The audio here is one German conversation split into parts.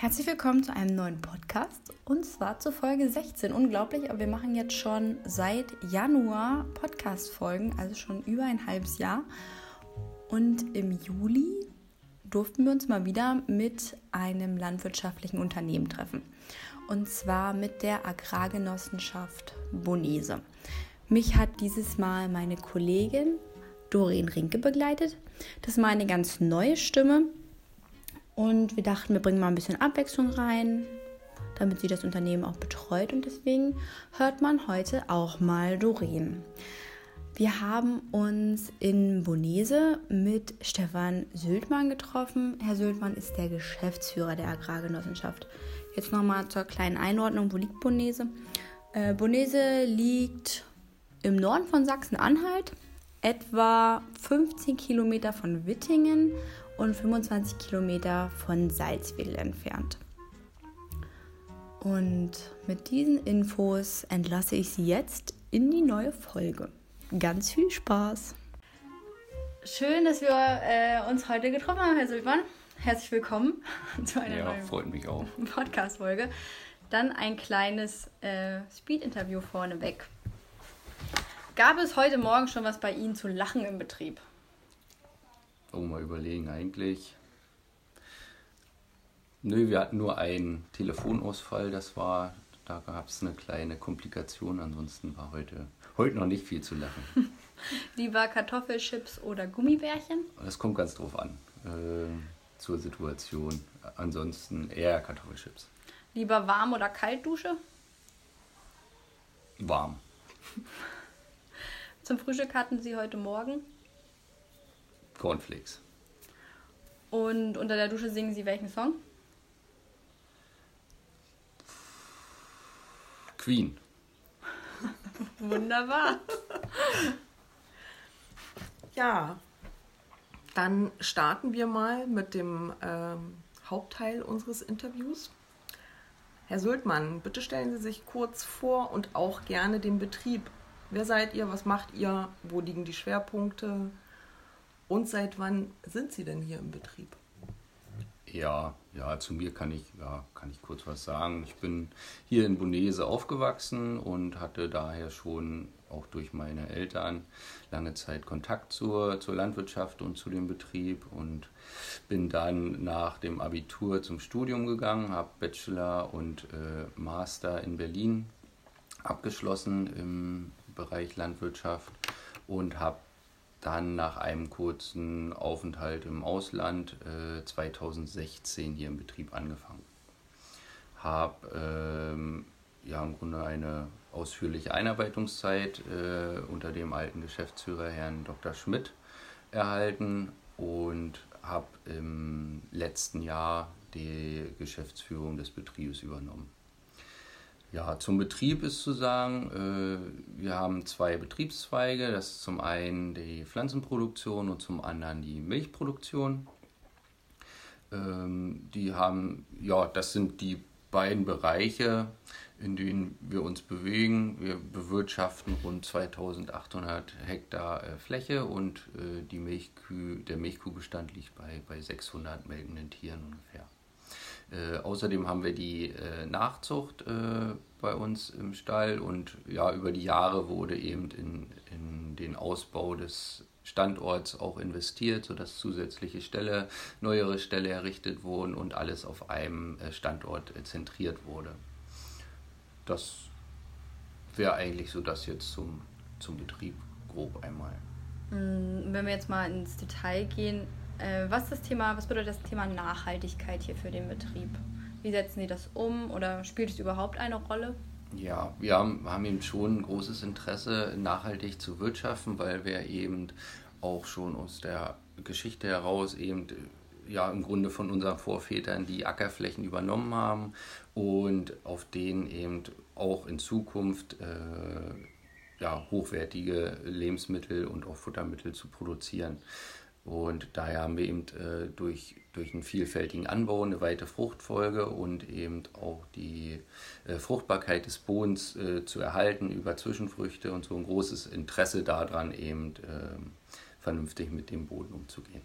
Herzlich willkommen zu einem neuen Podcast und zwar zur Folge 16. Unglaublich, aber wir machen jetzt schon seit Januar Podcast-Folgen, also schon über ein halbes Jahr. Und im Juli durften wir uns mal wieder mit einem landwirtschaftlichen Unternehmen treffen. Und zwar mit der Agrargenossenschaft Bonese. Mich hat dieses Mal meine Kollegin Doreen Rinke begleitet. Das ist mal eine ganz neue Stimme. Und wir dachten, wir bringen mal ein bisschen Abwechslung rein, damit sie das Unternehmen auch betreut. Und deswegen hört man heute auch mal Doreen. Wir haben uns in Bonese mit Stefan Sültmann getroffen. Herr Sültmann ist der Geschäftsführer der Agrargenossenschaft. Jetzt nochmal zur kleinen Einordnung, wo liegt Bonese? Äh, Bonese liegt im Norden von Sachsen-Anhalt, etwa 15 Kilometer von Wittingen und 25 Kilometer von Salzwedel entfernt. Und mit diesen Infos entlasse ich Sie jetzt in die neue Folge. Ganz viel Spaß! Schön, dass wir äh, uns heute getroffen haben, Herr Silvan. Herzlich willkommen zu einer ja, neuen Podcast-Folge. Dann ein kleines äh, Speed-Interview vorneweg. Gab es heute Morgen schon was bei Ihnen zu lachen im Betrieb? Oh, mal überlegen, eigentlich. Nö, wir hatten nur einen Telefonausfall, das war, da gab es eine kleine Komplikation, ansonsten war heute, heute noch nicht viel zu lachen. Lieber Kartoffelchips oder Gummibärchen? Das kommt ganz drauf an, äh, zur Situation. Ansonsten eher Kartoffelchips. Lieber warm oder Kaltdusche? Warm. Zum Frühstück hatten Sie heute Morgen? Cornflakes. Und unter der Dusche singen Sie welchen Song? Queen. Wunderbar. ja, dann starten wir mal mit dem ähm, Hauptteil unseres Interviews. Herr Sültmann, bitte stellen Sie sich kurz vor und auch gerne den Betrieb. Wer seid ihr? Was macht ihr? Wo liegen die Schwerpunkte? Und seit wann sind Sie denn hier im Betrieb? Ja, ja, zu mir kann ich, ja, kann ich kurz was sagen. Ich bin hier in Bonese aufgewachsen und hatte daher schon auch durch meine Eltern lange Zeit Kontakt zur, zur Landwirtschaft und zu dem Betrieb und bin dann nach dem Abitur zum Studium gegangen, habe Bachelor und äh, Master in Berlin abgeschlossen im Bereich Landwirtschaft und habe dann nach einem kurzen Aufenthalt im Ausland äh, 2016 hier im Betrieb angefangen. Habe ähm, ja im Grunde eine ausführliche Einarbeitungszeit äh, unter dem alten Geschäftsführer Herrn Dr. Schmidt erhalten und habe im letzten Jahr die Geschäftsführung des Betriebes übernommen. Ja, zum Betrieb ist zu sagen, äh, wir haben zwei Betriebszweige. Das ist zum einen die Pflanzenproduktion und zum anderen die Milchproduktion. Ähm, die haben, ja, das sind die beiden Bereiche, in denen wir uns bewegen. Wir bewirtschaften rund 2800 Hektar äh, Fläche und äh, die Milchkühe, der Milchkuhbestand liegt bei, bei 600 melkenden Tieren ungefähr. Äh, außerdem haben wir die äh, Nachzucht äh, bei uns im Stall und ja, über die Jahre wurde eben in, in den Ausbau des Standorts auch investiert, sodass zusätzliche Ställe, neuere Ställe errichtet wurden und alles auf einem äh, Standort äh, zentriert wurde. Das wäre eigentlich so das jetzt zum, zum Betrieb grob einmal. Mm, wenn wir jetzt mal ins Detail gehen, was, das Thema, was bedeutet das Thema Nachhaltigkeit hier für den Betrieb? Wie setzen Sie das um oder spielt es überhaupt eine Rolle? Ja, wir haben, haben eben schon ein großes Interesse, nachhaltig zu wirtschaften, weil wir eben auch schon aus der Geschichte heraus eben ja im Grunde von unseren Vorvätern die Ackerflächen übernommen haben und auf denen eben auch in Zukunft äh, ja, hochwertige Lebensmittel und auch Futtermittel zu produzieren. Und daher haben wir eben äh, durch, durch einen vielfältigen Anbau eine weite Fruchtfolge und eben auch die äh, Fruchtbarkeit des Bodens äh, zu erhalten über Zwischenfrüchte und so ein großes Interesse daran, eben ähm, vernünftig mit dem Boden umzugehen.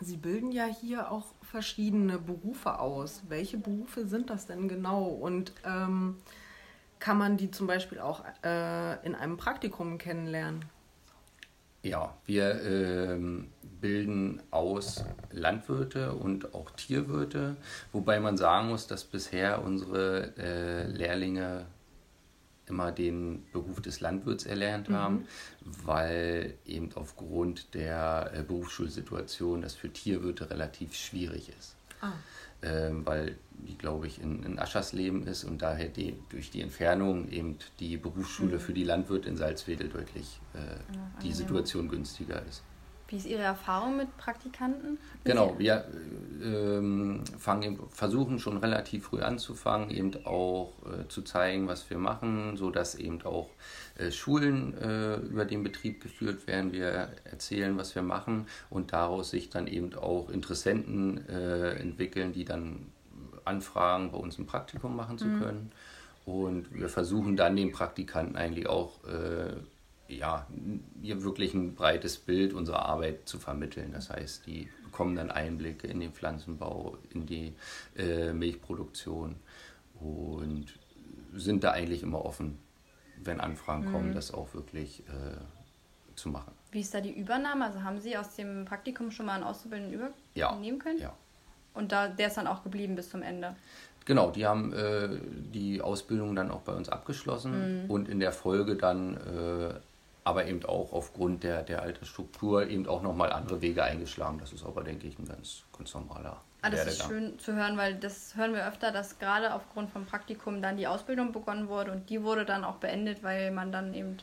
Sie bilden ja hier auch verschiedene Berufe aus. Welche Berufe sind das denn genau? Und ähm, kann man die zum Beispiel auch äh, in einem Praktikum kennenlernen? Ja, wir ähm, bilden aus Landwirte und auch Tierwirte, wobei man sagen muss, dass bisher unsere äh, Lehrlinge immer den Beruf des Landwirts erlernt haben, mhm. weil eben aufgrund der äh, Berufsschulsituation das für Tierwirte relativ schwierig ist. Ah. Ähm, weil die, glaube ich, in, in Aschersleben ist und daher die, durch die Entfernung eben die Berufsschule mhm. für die Landwirte in Salzwedel deutlich äh, ja, die Situation günstiger ist. Wie ist Ihre Erfahrung mit Praktikanten? Genau, wir ähm, fangen, versuchen schon relativ früh anzufangen, eben auch äh, zu zeigen, was wir machen, sodass eben auch äh, Schulen äh, über den Betrieb geführt werden. Wir erzählen, was wir machen und daraus sich dann eben auch Interessenten äh, entwickeln, die dann anfragen, bei uns ein Praktikum machen zu mhm. können. Und wir versuchen dann den Praktikanten eigentlich auch äh, ja, ihr wirklich ein breites Bild unserer Arbeit zu vermitteln. Das heißt, die bekommen dann Einblicke in den Pflanzenbau, in die äh, Milchproduktion und sind da eigentlich immer offen, wenn Anfragen mhm. kommen, das auch wirklich äh, zu machen. Wie ist da die Übernahme? Also haben Sie aus dem Praktikum schon mal einen Auszubildenden übernehmen können? Ja. Und da, der ist dann auch geblieben bis zum Ende? Genau, die haben äh, die Ausbildung dann auch bei uns abgeschlossen mhm. und in der Folge dann äh, aber eben auch aufgrund der, der Altersstruktur eben auch nochmal andere Wege eingeschlagen. Das ist aber, denke ich, ein ganz, ganz normaler ah, Das ist schön zu hören, weil das hören wir öfter, dass gerade aufgrund vom Praktikum dann die Ausbildung begonnen wurde und die wurde dann auch beendet, weil man dann eben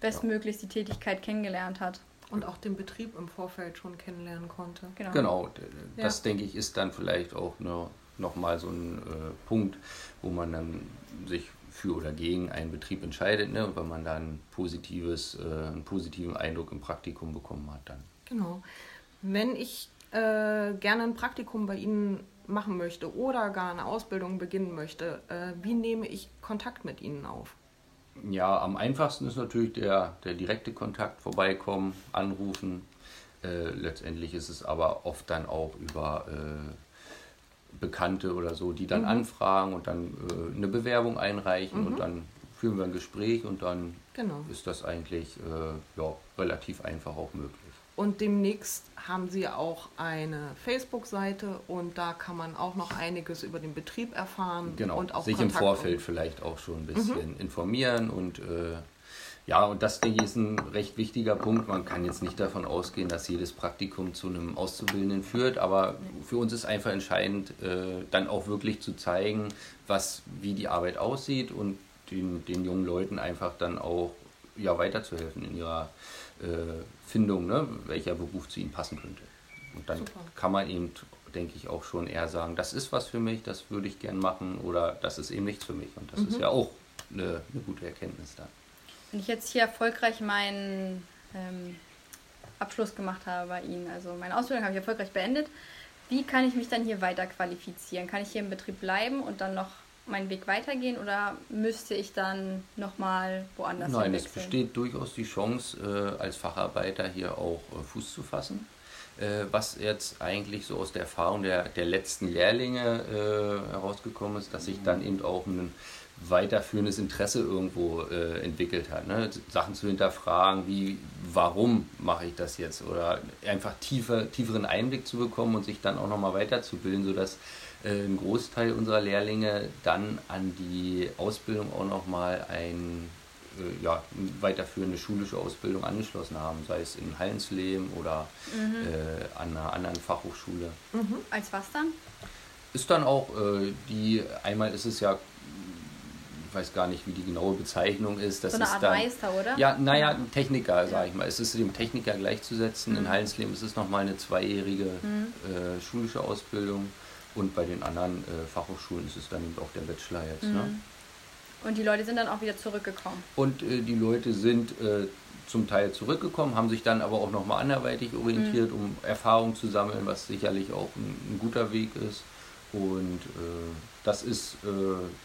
bestmöglichst die Tätigkeit kennengelernt hat. Und auch den Betrieb im Vorfeld schon kennenlernen konnte. Genau, genau das ja. denke ich ist dann vielleicht auch eine, nochmal so ein äh, Punkt, wo man dann sich für oder gegen einen Betrieb entscheidet. Ne? Und wenn man dann positives, äh, einen positiven Eindruck im Praktikum bekommen hat, dann. Genau. Wenn ich äh, gerne ein Praktikum bei Ihnen machen möchte oder gar eine Ausbildung beginnen möchte, äh, wie nehme ich Kontakt mit Ihnen auf? Ja, am einfachsten ist natürlich der, der direkte Kontakt, vorbeikommen, anrufen. Äh, letztendlich ist es aber oft dann auch über äh, Bekannte oder so, die dann mhm. anfragen und dann äh, eine Bewerbung einreichen mhm. und dann führen wir ein Gespräch und dann genau. ist das eigentlich äh, ja, relativ einfach auch möglich. Und demnächst haben Sie auch eine Facebook-Seite und da kann man auch noch einiges über den Betrieb erfahren. Genau, und auch sich Kontakt im Vorfeld vielleicht auch schon ein bisschen mhm. informieren und äh, ja, und das denke ich ist ein recht wichtiger Punkt. Man kann jetzt nicht davon ausgehen, dass jedes Praktikum zu einem Auszubildenden führt, aber für uns ist einfach entscheidend, äh, dann auch wirklich zu zeigen, was, wie die Arbeit aussieht und den, den jungen Leuten einfach dann auch ja, weiterzuhelfen in ihrer äh, Findung, ne, welcher Beruf zu ihnen passen könnte. Und dann Super. kann man eben, denke ich, auch schon eher sagen, das ist was für mich, das würde ich gern machen oder das ist eben nichts für mich. Und das mhm. ist ja auch eine, eine gute Erkenntnis da. Wenn ich jetzt hier erfolgreich meinen ähm, Abschluss gemacht habe bei Ihnen, also meine Ausbildung habe ich erfolgreich beendet, wie kann ich mich dann hier weiter qualifizieren? Kann ich hier im Betrieb bleiben und dann noch meinen Weg weitergehen oder müsste ich dann nochmal woanders Nein, es besteht durchaus die Chance, äh, als Facharbeiter hier auch äh, Fuß zu fassen. Äh, was jetzt eigentlich so aus der Erfahrung der, der letzten Lehrlinge äh, herausgekommen ist, dass sich dann eben auch ein weiterführendes Interesse irgendwo äh, entwickelt hat. Ne? Sachen zu hinterfragen, wie, warum mache ich das jetzt? Oder einfach tiefer, tieferen Einblick zu bekommen und sich dann auch nochmal weiterzubilden, sodass äh, ein Großteil unserer Lehrlinge dann an die Ausbildung auch nochmal ein, äh, ja, eine weiterführende schulische Ausbildung angeschlossen haben, sei es in Hallensleben oder mhm. Äh, an einer anderen Fachhochschule. Mhm. Als was dann? Ist dann auch äh, die, einmal ist es ja ich weiß gar nicht, wie die genaue Bezeichnung ist. Das so eine ist Art dann, Meister, oder? Ja, naja, ein Techniker, ja. sage ich mal. Es ist dem Techniker gleichzusetzen. Mhm. In Hallensleben ist es nochmal eine zweijährige mhm. äh, schulische Ausbildung und bei den anderen äh, Fachhochschulen ist es dann eben auch der Bachelor jetzt. Ne? Mhm. Ne? Und die Leute sind dann auch wieder zurückgekommen? Und äh, die Leute sind äh, zum Teil zurückgekommen, haben sich dann aber auch nochmal anderweitig orientiert, mhm. um Erfahrung zu sammeln, was sicherlich auch ein, ein guter Weg ist. Und äh, das ist, äh,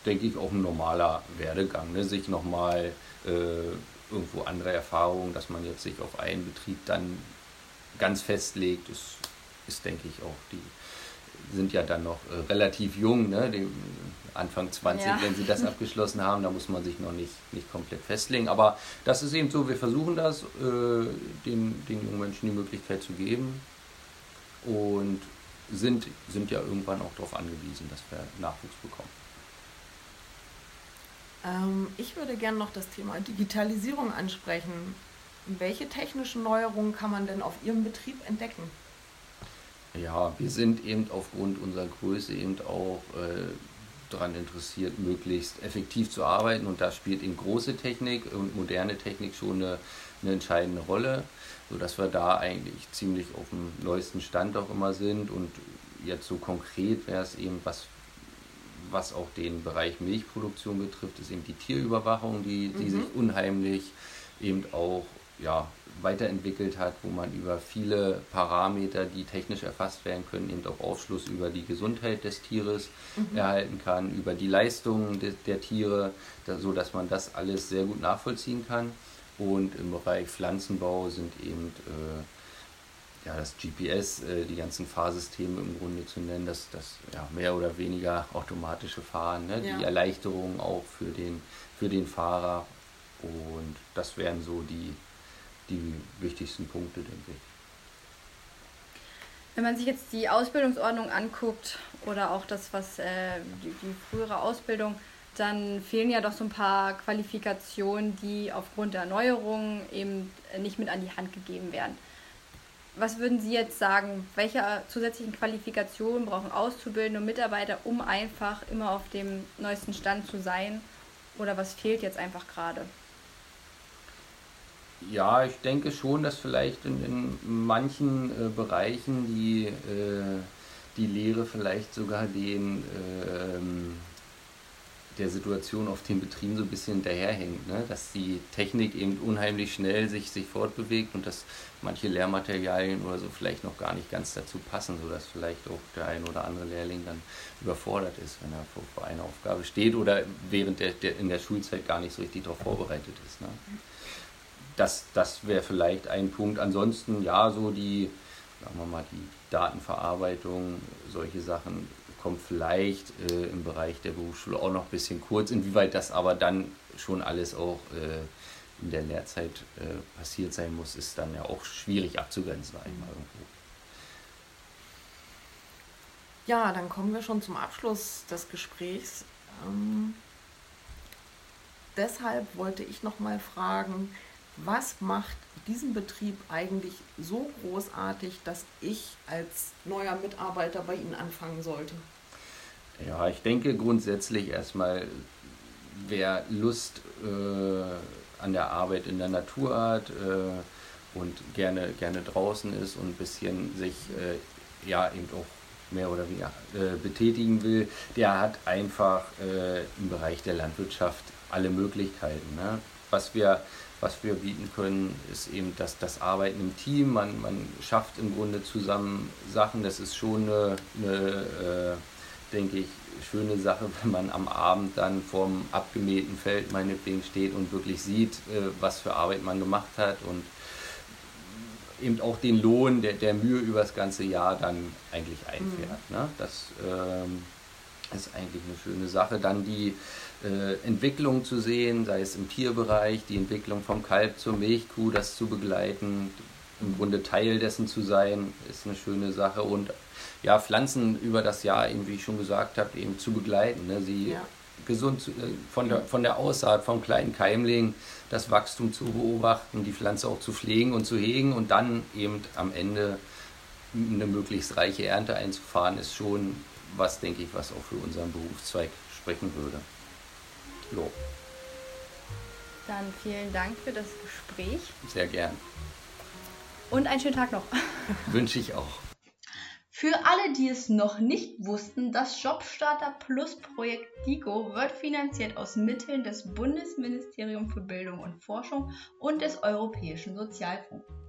denke ich, auch ein normaler Werdegang, ne? sich nochmal äh, irgendwo andere Erfahrungen, dass man jetzt sich auf einen Betrieb dann ganz festlegt, ist ist, denke ich, auch die sind ja dann noch äh, relativ jung, ne? Die, Anfang 20, ja. wenn sie das abgeschlossen haben, da muss man sich noch nicht, nicht komplett festlegen. Aber das ist eben so, wir versuchen das, äh, den, den jungen Menschen die Möglichkeit zu geben und sind, sind ja irgendwann auch darauf angewiesen, dass wir Nachwuchs bekommen. Ähm, ich würde gerne noch das Thema Digitalisierung ansprechen. Welche technischen Neuerungen kann man denn auf Ihrem Betrieb entdecken? Ja, wir sind eben aufgrund unserer Größe eben auch äh, daran interessiert, möglichst effektiv zu arbeiten. Und da spielt eben große Technik und moderne Technik schon eine, eine entscheidende Rolle, sodass wir da eigentlich ziemlich auf dem neuesten Stand auch immer sind. Und jetzt so konkret wäre es eben, was, was auch den Bereich Milchproduktion betrifft, ist eben die Tierüberwachung, die, die mhm. sich unheimlich eben auch ja, weiterentwickelt hat, wo man über viele Parameter, die technisch erfasst werden können, eben auch Aufschluss über die Gesundheit des Tieres mhm. erhalten kann, über die Leistungen de der Tiere, da, so dass man das alles sehr gut nachvollziehen kann. Und im Bereich Pflanzenbau sind eben äh, ja, das GPS, äh, die ganzen Fahrsysteme im Grunde zu nennen, das, das ja, mehr oder weniger automatische Fahren, ne? ja. die Erleichterung auch für den, für den Fahrer. Und das wären so die, die wichtigsten Punkte, denke ich. Wenn man sich jetzt die Ausbildungsordnung anguckt oder auch das, was äh, die, die, frühere Ausbildung, dann fehlen ja doch so ein paar Qualifikationen, die aufgrund der Erneuerung eben nicht mit an die Hand gegeben werden. Was würden Sie jetzt sagen, welche zusätzlichen Qualifikationen brauchen Auszubildende und Mitarbeiter, um einfach immer auf dem neuesten Stand zu sein? Oder was fehlt jetzt einfach gerade? Ja, ich denke schon, dass vielleicht in, in manchen äh, Bereichen die, äh, die Lehre vielleicht sogar den, äh, der Situation auf den Betrieben so ein bisschen hinterherhängt. Ne? Dass die Technik eben unheimlich schnell sich, sich fortbewegt und dass manche Lehrmaterialien oder so vielleicht noch gar nicht ganz dazu passen, sodass vielleicht auch der ein oder andere Lehrling dann überfordert ist, wenn er vor, vor einer Aufgabe steht oder während der, der in der Schulzeit gar nicht so richtig darauf vorbereitet ist. Ne? das, das wäre vielleicht ein Punkt. Ansonsten, ja, so die, sagen wir mal, die Datenverarbeitung, solche Sachen kommt vielleicht äh, im Bereich der Berufsschule auch noch ein bisschen kurz. Inwieweit das aber dann schon alles auch äh, in der Lehrzeit äh, passiert sein muss, ist dann ja auch schwierig abzugrenzen, einmal irgendwo. Ja, dann kommen wir schon zum Abschluss des Gesprächs. Ähm, deshalb wollte ich noch mal fragen, was macht diesen Betrieb eigentlich so großartig, dass ich als neuer Mitarbeiter bei Ihnen anfangen sollte? Ja, ich denke grundsätzlich erstmal, wer Lust äh, an der Arbeit in der Natur hat äh, und gerne, gerne draußen ist und ein bisschen sich äh, ja eben auch mehr oder weniger äh, betätigen will, der hat einfach äh, im Bereich der Landwirtschaft alle Möglichkeiten. Ne? Was wir was wir bieten können, ist eben das, das Arbeiten im Team. Man, man schafft im Grunde zusammen Sachen. Das ist schon eine, eine äh, denke ich, schöne Sache, wenn man am Abend dann vorm abgemähten Feld meinetwegen steht und wirklich sieht, äh, was für Arbeit man gemacht hat und eben auch den Lohn der, der Mühe über das ganze Jahr dann eigentlich einfährt. Mhm. Ne? Das ähm, ist eigentlich eine schöne Sache. Dann die äh, Entwicklung zu sehen, sei es im Tierbereich, die Entwicklung vom Kalb zur Milchkuh, das zu begleiten, im Grunde Teil dessen zu sein, ist eine schöne Sache. Und ja, Pflanzen über das Jahr, eben, wie ich schon gesagt habe, eben zu begleiten. Ne? Sie ja. gesund zu, äh, von, der, von der Aussaat, vom kleinen Keimling, das Wachstum zu beobachten, die Pflanze auch zu pflegen und zu hegen und dann eben am Ende eine möglichst reiche Ernte einzufahren, ist schon was, denke ich, was auch für unseren Berufszweig sprechen würde. Jo. Dann vielen Dank für das Gespräch. Sehr gern. Und einen schönen Tag noch. Wünsche ich auch. Für alle, die es noch nicht wussten, das Jobstarter Plus Projekt DIGO wird finanziert aus Mitteln des Bundesministeriums für Bildung und Forschung und des Europäischen Sozialfonds.